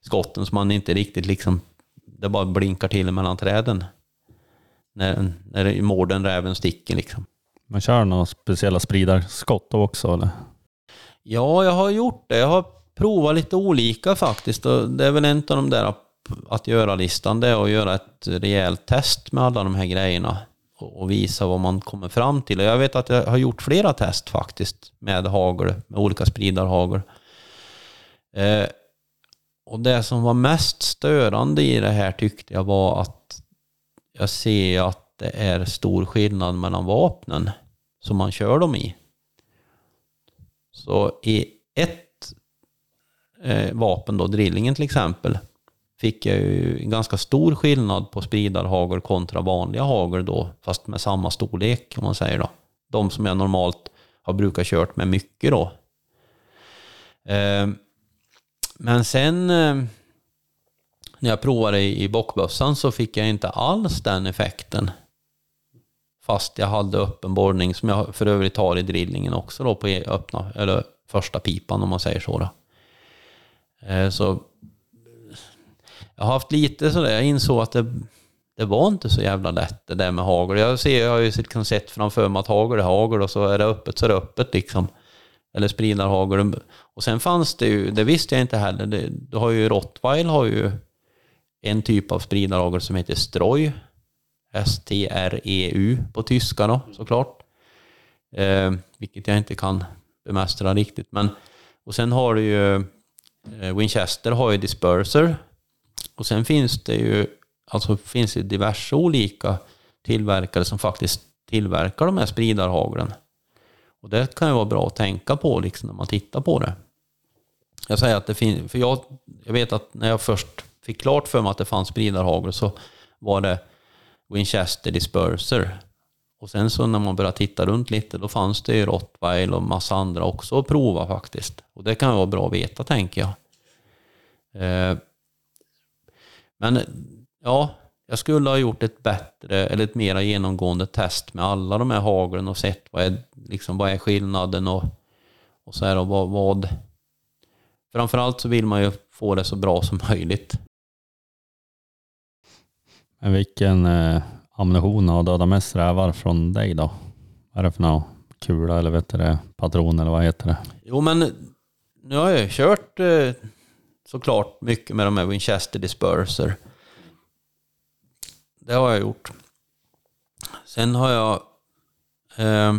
skotten som man inte riktigt liksom, det bara blinkar till mellan träden. När, när mården räven sticker liksom. Man kör några speciella spridarskott också eller? Ja, jag har gjort det. Jag har provat lite olika faktiskt. Och det är väl en av de där att göra-listan, det är att göra ett rejält test med alla de här grejerna och visa vad man kommer fram till. Och jag vet att jag har gjort flera test faktiskt med hagel, med olika spridarhagel. Eh, och det som var mest störande i det här tyckte jag var att jag ser att det är stor skillnad mellan vapnen som man kör dem i. Så i ett eh, vapen, då, drillingen till exempel, fick jag ju en ganska stor skillnad på spridarhagel kontra vanliga hagel då, fast med samma storlek om man säger då. De som jag normalt har brukat kört med mycket då. Eh, men sen eh, när jag provade i bockbössan så fick jag inte alls den effekten. Fast jag hade öppen borrning som jag för övrigt har i drillingen också då på e- öppna, eller första pipan om man säger så då. Eh, så jag har haft lite sådär, jag insåg att det, det var inte så jävla lätt det där med hagel. Jag, ser, jag har ju liksom sett framför mig att hagel är hagel och så är det öppet så är det öppet liksom. Eller spridarhagel. Och sen fanns det ju, det visste jag inte heller, det, du har ju Rottweil har ju en typ av spridarhagel som heter Stroj. S-T-R-E-U på tyska då såklart. Eh, vilket jag inte kan bemästra riktigt. Men, och sen har du ju eh, Winchester har ju Disperser. Och sen finns det ju alltså finns det diverse olika tillverkare som faktiskt tillverkar de här spridarhaglen. Och det kan ju vara bra att tänka på liksom när man tittar på det. Jag säger att det finns, för jag, jag vet att när jag först fick klart för mig att det fanns spridarhagel så var det Winchester Disperser. Och sen så när man började titta runt lite, då fanns det ju Rottweil och massa andra också att prova faktiskt. Och det kan vara bra att veta, tänker jag. Eh, men ja, jag skulle ha gjort ett bättre, eller ett mera genomgående test med alla de här haglen och sett vad är, liksom, vad är skillnaden och, och så här och vad, vad... Framförallt så vill man ju få det så bra som möjligt. Men vilken eh, ammunition har dödat mest rävar från dig då? Vad är det för någon kula eller vet du, patron eller vad heter det? Jo men nu har jag ju kört eh, såklart mycket med de här Winchester Disperser. Det har jag gjort. Sen har jag eh,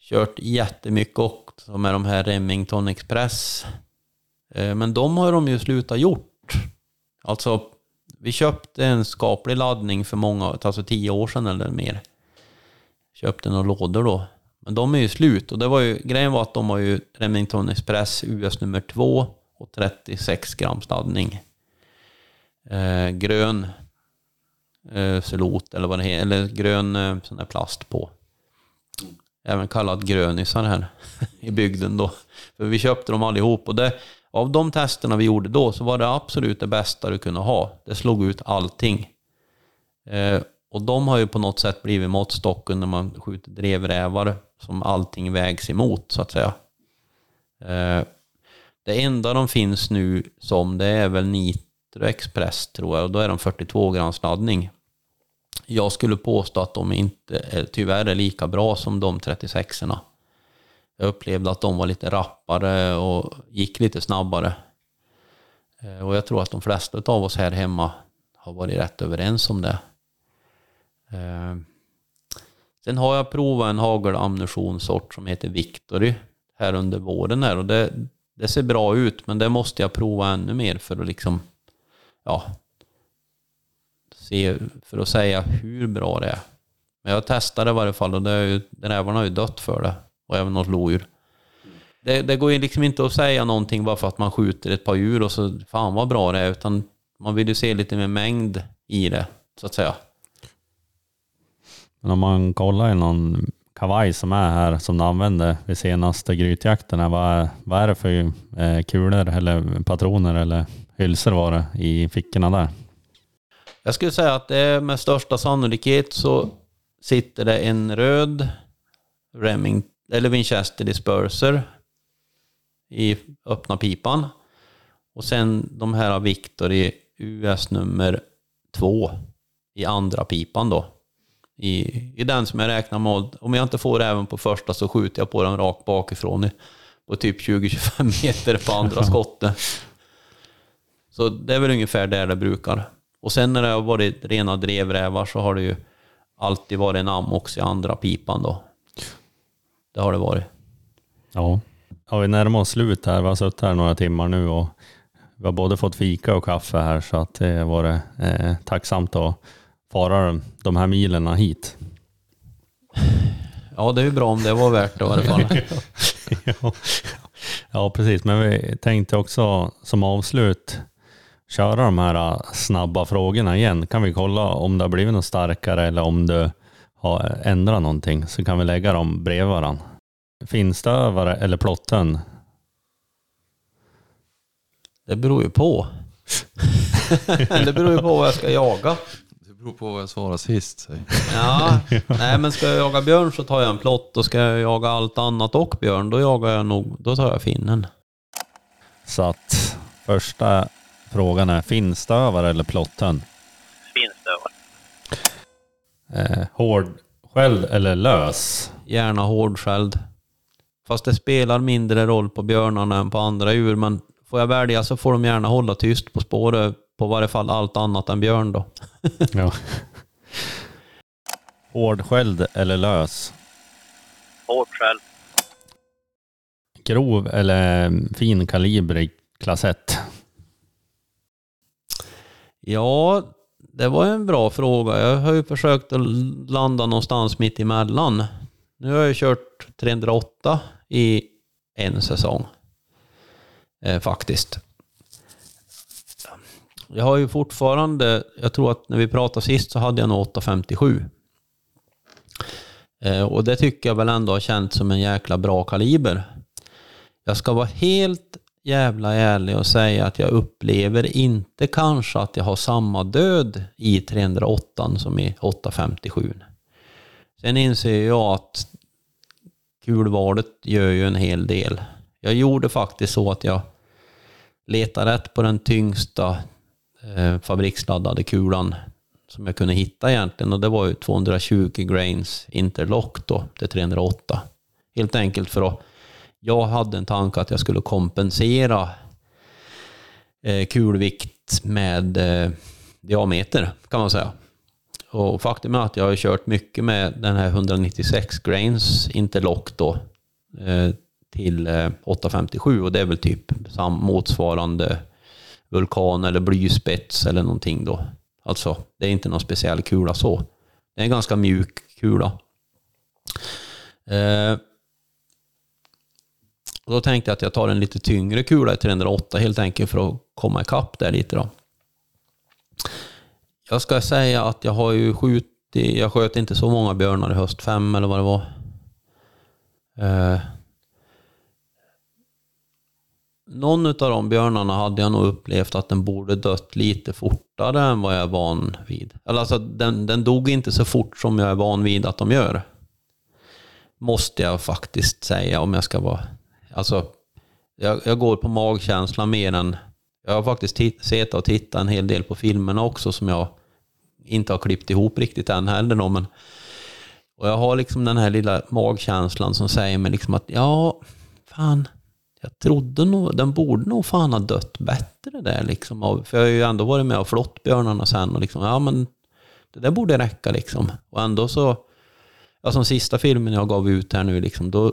kört jättemycket också med de här Remington Express. Eh, men de har de ju slutat gjort. Alltså vi köpte en skaplig laddning för många, alltså tio år sedan eller mer. Köpte några lådor då. Men de är ju slut och det var ju, grejen var att de har ju Remington Express US nummer 2 och 36 grams laddning. Eh, grön eh, celot eller vad det heter, eller grön eh, sån där plast på. Även kallad grönisar här i bygden då. För vi köpte dem allihop och det, av de testerna vi gjorde då så var det absolut det bästa du kunde ha. Det slog ut allting. Eh, och de har ju på något sätt blivit måttstocken när man skjuter drevrävar som allting vägs emot så att säga. Eh, det enda de finns nu som det är väl Nitro Express tror jag och då är de 42 grams laddning. Jag skulle påstå att de inte tyvärr är lika bra som de 36orna. Jag upplevde att de var lite rappare och gick lite snabbare. Eh, och jag tror att de flesta av oss här hemma har varit rätt överens om det. Eh, sen har jag provat en hagelammunitionssort som heter Victory här under våren här och det, det ser bra ut men det måste jag prova ännu mer för att liksom, ja, se, för att säga hur bra det är. Men jag testade i varje fall och det är ju, rävarna har ju dött för det. Och även något lodjur. Det, det går ju liksom inte att säga någonting bara för att man skjuter ett par djur och så fan vad bra det är. Utan man vill ju se lite mer mängd i det, så att säga. Men om man kollar i någon kavaj som är här, som du använde vid senaste grytjakterna, vad är, vad är det för eh, kulor eller patroner eller hylsor var det i fickorna där? Jag skulle säga att det med största sannolikhet så sitter det en röd Reming, eller Winchester Disperser i öppna pipan. Och sen de här Victor i US nummer två i andra pipan då. I, I den som jag räknar med, om jag inte får även på första så skjuter jag på den rakt bakifrån på typ 20-25 meter på andra skottet. Så det är väl ungefär där det brukar. Och sen när det har varit rena drevrävar så har det ju alltid varit en ammox i andra pipan då. Det har det varit. Ja. ja, vi närmar oss slut här. Vi har suttit här några timmar nu och vi har både fått fika och kaffe här så att det har varit eh, tacksamt att fara de här milerna hit. Ja, det är ju bra om det var värt det i alla fall. ja. ja, precis. Men vi tänkte också som avslut köra de här äh, snabba frågorna igen. Kan vi kolla om det har blivit något starkare eller om du har ändrat någonting så kan vi lägga dem bredvid varandra. Finstövare eller plotten? Det beror ju på. det beror ju på vad jag ska jaga. Det beror på vad jag svarade sist. Ja, nej men ska jag jaga björn så tar jag en plott och ska jag jaga allt annat och björn då jagar jag nog, då tar jag finnen. Så att första frågan är finstövare eller plotten? Eh, hårdskälld eller lös? Gärna hårdskälld. Fast det spelar mindre roll på björnarna än på andra djur men får jag välja så får de gärna hålla tyst på spåret på varje fall allt annat än björn då. Ja. Hårdskälld eller lös? Hårt själv. Grov eller fin kaliber i klass 1? Ja, det var en bra fråga. Jag har ju försökt att landa någonstans mitt emellan. Nu har jag kört 308 i en säsong. Eh, faktiskt. Jag har ju fortfarande, jag tror att när vi pratade sist så hade jag nog 857. Eh, och det tycker jag väl ändå har känts som en jäkla bra kaliber. Jag ska vara helt jävla ärlig och säga att jag upplever inte kanske att jag har samma död i 308 som i 857. Sen inser jag att kulvalet gör ju en hel del. Jag gjorde faktiskt så att jag letade rätt på den tyngsta eh, fabriksladdade kulan som jag kunde hitta egentligen och det var ju 220 grains interlock då till 308. Helt enkelt för att jag hade en tanke att jag skulle kompensera eh, kulvikt med eh, diameter kan man säga. Och faktum är att jag har kört mycket med den här 196 grains interlock då eh, till eh, 857 och det är väl typ sam motsvarande vulkan eller blyspets eller någonting då. Alltså, det är inte någon speciell kula så. Det är en ganska mjuk kula. Eh, och då tänkte jag att jag tar en lite tyngre kula i 308 helt enkelt för att komma ikapp där lite då. Jag ska säga att jag har ju skjutit, jag sköt inte så många björnar i höst, fem eller vad det var. Eh, någon av de björnarna hade jag nog upplevt att den borde dött lite fortare än vad jag är van vid. Eller alltså, den, den dog inte så fort som jag är van vid att de gör. Måste jag faktiskt säga om jag ska vara... Alltså, jag, jag går på magkänsla mer än... Jag har faktiskt titt, sett och tittat en hel del på filmerna också som jag inte har klippt ihop riktigt än heller. Då, men, och jag har liksom den här lilla magkänslan som säger mig liksom att ja, fan, jag trodde nog, den borde nog fan ha dött bättre där liksom. För jag har ju ändå varit med och flott björnarna sen och liksom, ja men det där borde räcka liksom. Och ändå så, ja, som sista filmen jag gav ut här nu, liksom, då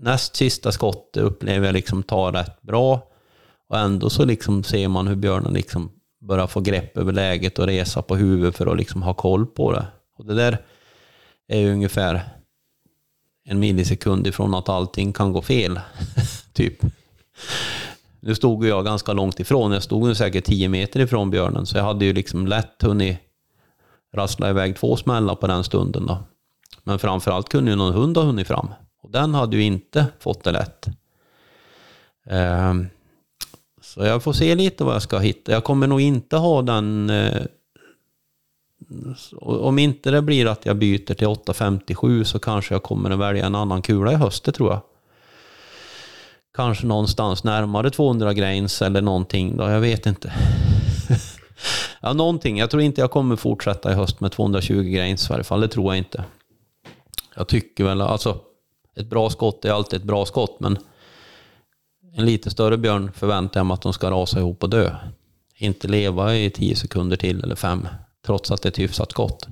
näst sista skottet upplever jag liksom tar rätt bra. Och ändå så liksom ser man hur björnen liksom börjar få grepp över läget och resa på huvudet för att liksom ha koll på det. Och det där är ju ungefär en millisekund ifrån att allting kan gå fel. typ. Nu stod jag ganska långt ifrån, jag stod nu säkert 10 meter ifrån björnen, så jag hade ju liksom lätt hunnit rassla iväg två smällar på den stunden då. Men framförallt kunde ju någon hund ha hunnit fram. Och den hade ju inte fått det lätt. Ehm, så jag får se lite vad jag ska hitta. Jag kommer nog inte ha den... Eh, om inte det blir att jag byter till 857 så kanske jag kommer att välja en annan kula i höst, tror jag. Kanske någonstans närmare 200 grains eller någonting då, jag vet inte. ja, någonting. Jag tror inte jag kommer fortsätta i höst med 220 grains i varje fall, det tror jag inte. Jag tycker väl, alltså ett bra skott är alltid ett bra skott, men en lite större björn förväntar jag mig att de ska rasa ihop och dö. Inte leva i 10 sekunder till eller fem, trots att det är ett hyfsat skott.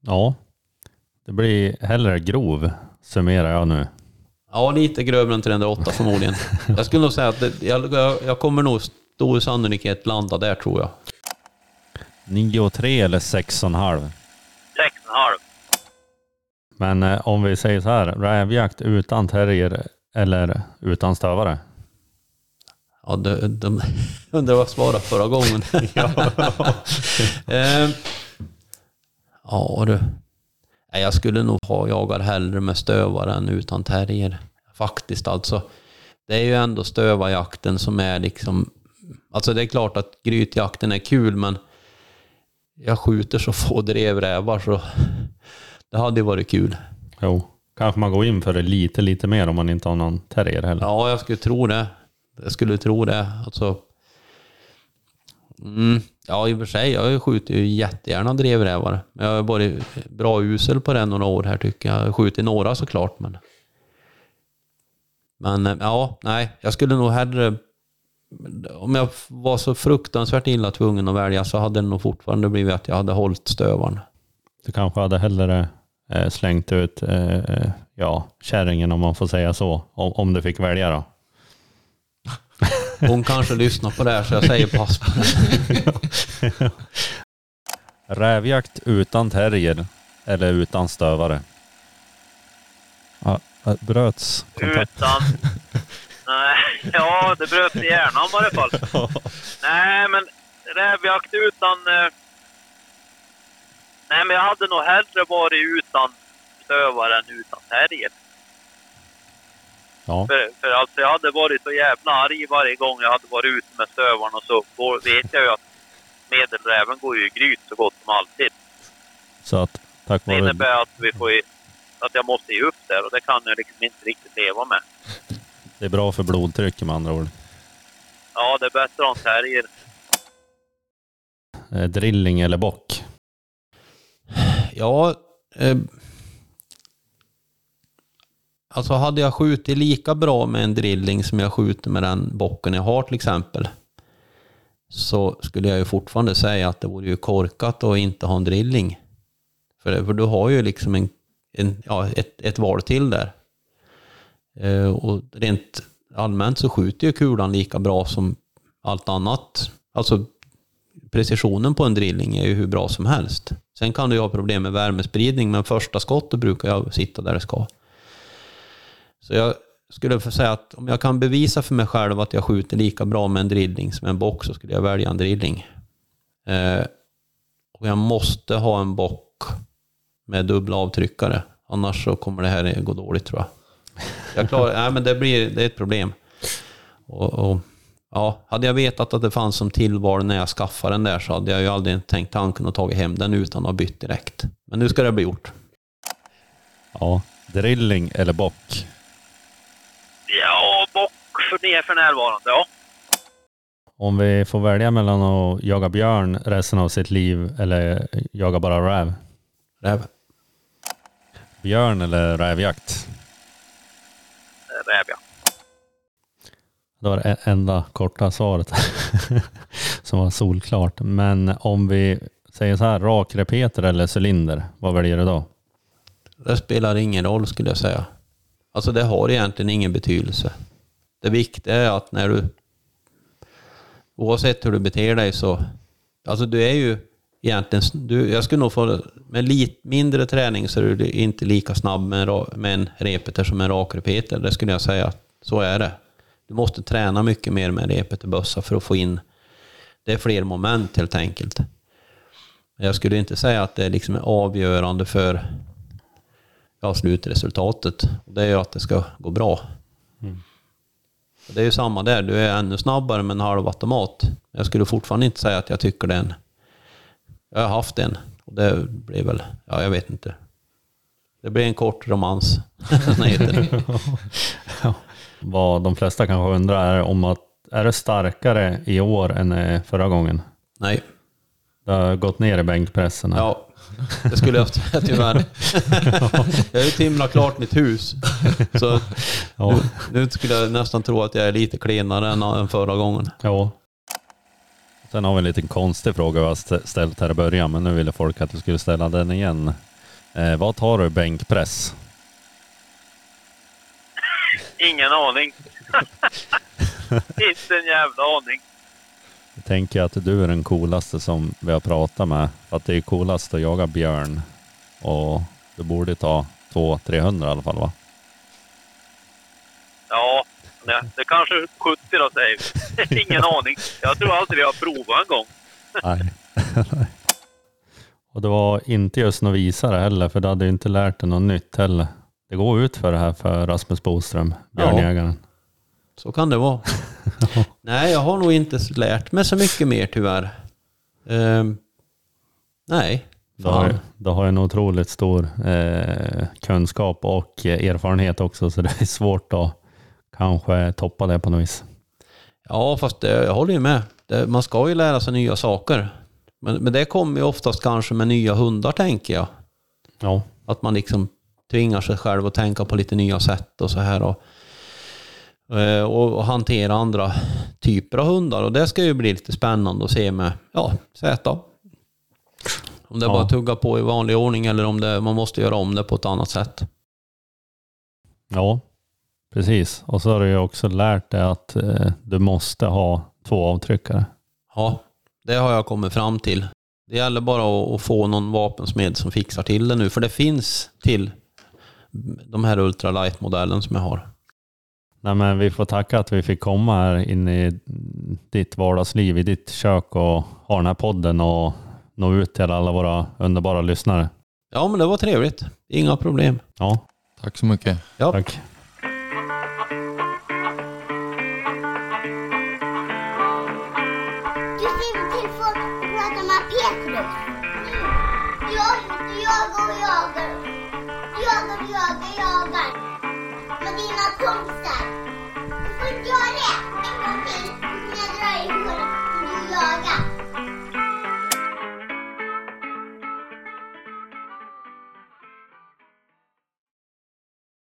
Ja, det blir hellre grov, summerar jag nu. Ja, lite grövre än 308 förmodligen. Jag skulle nog säga att det, jag, jag, kommer nog stor sannolikhet landa där tror jag. 9 och 3 eller 6,5. Sex och en halv. Men eh, om vi säger så här, rävjakt utan terrier eller utan stövare? Ja, de, de, undrar vad jag svarade förra gången. eh, ja du. Nej, Jag skulle nog ha jagat hellre med stövare än utan terrier. Faktiskt alltså. Det är ju ändå stövarjakten som är liksom... Alltså det är klart att grytjakten är kul men jag skjuter så få drevrävar så det hade varit kul. Jo, kanske man går in för det lite, lite mer om man inte har någon terrier heller. Ja, jag skulle tro det. Jag skulle tro det. Alltså, mm, ja, i och för sig, jag skjuter ju jättegärna drevrävar. Jag har varit bra usel på det några år här tycker jag. Jag har skjutit några såklart, men... Men eh, ja, nej, jag skulle nog hellre... Om jag var så fruktansvärt illa tvungen att välja så hade det nog fortfarande blivit att jag hade hållit stövaren. Du kanske hade hellre slängt ut eh, eh, ja, kärringen om man får säga så, om, om du fick välja då. Hon kanske lyssnar på det här så jag säger pass på det. Rävjakt utan terrier eller utan stövare? Ja, bröts kontakt. Utan... Nej, ja, det bröt i hjärnan i varje fall. Nej, men rävjakt utan... Nej, men jag hade nog hellre varit utan stövare än utan terrier. Ja, För, för alltså jag hade varit så jävla arg varje gång jag hade varit ute med stövaren och så går, vet jag ju att medelräven går ju i gryt så gott som alltid. så att tack Det vare innebär att, vi får, att jag måste ge upp där och det kan jag liksom inte riktigt leva med. det är bra för blodtrycket med andra ord. Ja, det är bättre en terrier. Eh, drilling eller bock? Ja, eh, alltså hade jag skjutit lika bra med en drilling som jag skjuter med den bocken jag har till exempel, så skulle jag ju fortfarande säga att det vore ju korkat att inte ha en drilling. För, för du har ju liksom en, en, ja, ett, ett val till där. Eh, och rent allmänt så skjuter ju kulan lika bra som allt annat. Alltså precisionen på en drilling är ju hur bra som helst. Sen kan du ju ha problem med värmespridning, men första skottet brukar jag sitta där det ska. Så jag skulle få säga att om jag kan bevisa för mig själv att jag skjuter lika bra med en drilling som en bock så skulle jag välja en drilling. Eh, och jag måste ha en bock med dubbla avtryckare. Annars så kommer det här gå dåligt tror jag. Jag klarar, nej, men det, blir, det är ett problem. Och, och, ja, hade jag vetat att det fanns som tillval när jag skaffade den där så hade jag ju aldrig tänkt tanken att ta hem den utan att ha bytt direkt. Men nu ska det bli gjort. Ja, drilling eller bock? Ja, bock för det för närvarande, ja. Om vi får välja mellan att jaga björn resten av sitt liv eller jaga bara räv? Räv. Björn eller rävjakt? Räv, ja. Det var det enda korta svaret som var solklart. Men om vi säger så här, rakrepeter eller cylinder, vad väljer du då? Det spelar ingen roll skulle jag säga. Alltså det har egentligen ingen betydelse. Det viktiga är att när du, oavsett hur du beter dig så, alltså du är ju egentligen, du, jag skulle nog få, med lite mindre träning så är du inte lika snabb med en, med en repeter som en rakrepeter. Det skulle jag säga, så är det. Du måste träna mycket mer med en repeterbössa för att få in, det är fler moment helt enkelt. Jag skulle inte säga att det liksom är avgörande för ja, slutresultatet. Det är ju att det ska gå bra. Och Det är ju samma där, du är ännu snabbare med en halv automat. Jag skulle fortfarande inte säga att jag tycker det är en... Jag har haft en och det blir väl, ja jag vet inte. Det blir en kort romans. Det. Vad de flesta kanske undrar är om att, är det starkare i år än eh, förra gången? Nej, Det har gått ner i bänkpressen. här. ja. Det skulle jag säga tyvärr. Jag har ju timlat klart mitt hus. Så Ja. nu, nu skulle jag nästan tro att jag är lite klenare än, än förra gången. ja. Sen har vi en liten konstig fråga vi har st- ställt här i början, men nu ville folk att du skulle ställa den igen. Eh, vad tar du bänkpress? Ingen aning. Inte en jävla aning. Jag tänker att du är den coolaste som vi har pratat med. Att det är coolast att jaga björn. Och du borde ta 200-300 i alla fall va? Ja, det, det kanske är 70 då säger vi. Ingen aning. Jag tror aldrig vi har provat en gång. Nej. och det var inte just något visare heller, för du hade ju inte lärt dig något nytt heller. Det går ut för det här för Rasmus Boström, björnjägaren. Så kan det vara. Nej, jag har nog inte lärt mig så mycket mer tyvärr. Ehm, nej, Du har, du har en otroligt stor eh, kunskap och erfarenhet också, så det är svårt att kanske toppa det på något vis. Ja, fast det, jag håller ju med. Det, man ska ju lära sig nya saker. Men, men det kommer ju oftast kanske med nya hundar, tänker jag. Ja, Att man liksom tvingar sig själv att tänka på lite nya sätt och så här. Och, eh, och, och hantera andra typer av hundar. Och det ska ju bli lite spännande att se med ja, Z. Om det Ja. bara tugga på i vanlig ordning eller om det, man måste göra om det på ett annat sätt. ja precis. Och så har du ju också lärt dig att eh, du måste ha två avtryckare. Ja, det har jag kommit fram till. Det gäller bara att, att få någon vapensmed som fixar till det nu. För det finns till de här ultralight-modellen som jag har. Nej, men vi får tacka att vi fick komma här in i ditt vardagsliv, i ditt kök och ha den här podden och nå ut till alla våra underbara lyssnare. Ja, men det var trevligt. Inga problem. Ja, Tack så mycket. Ja. tack. Till folk och. Du jagar och jagar och jagar. Med dina kompisar. Du får inte göra det en gång till. När jag dra i håret om du jagar.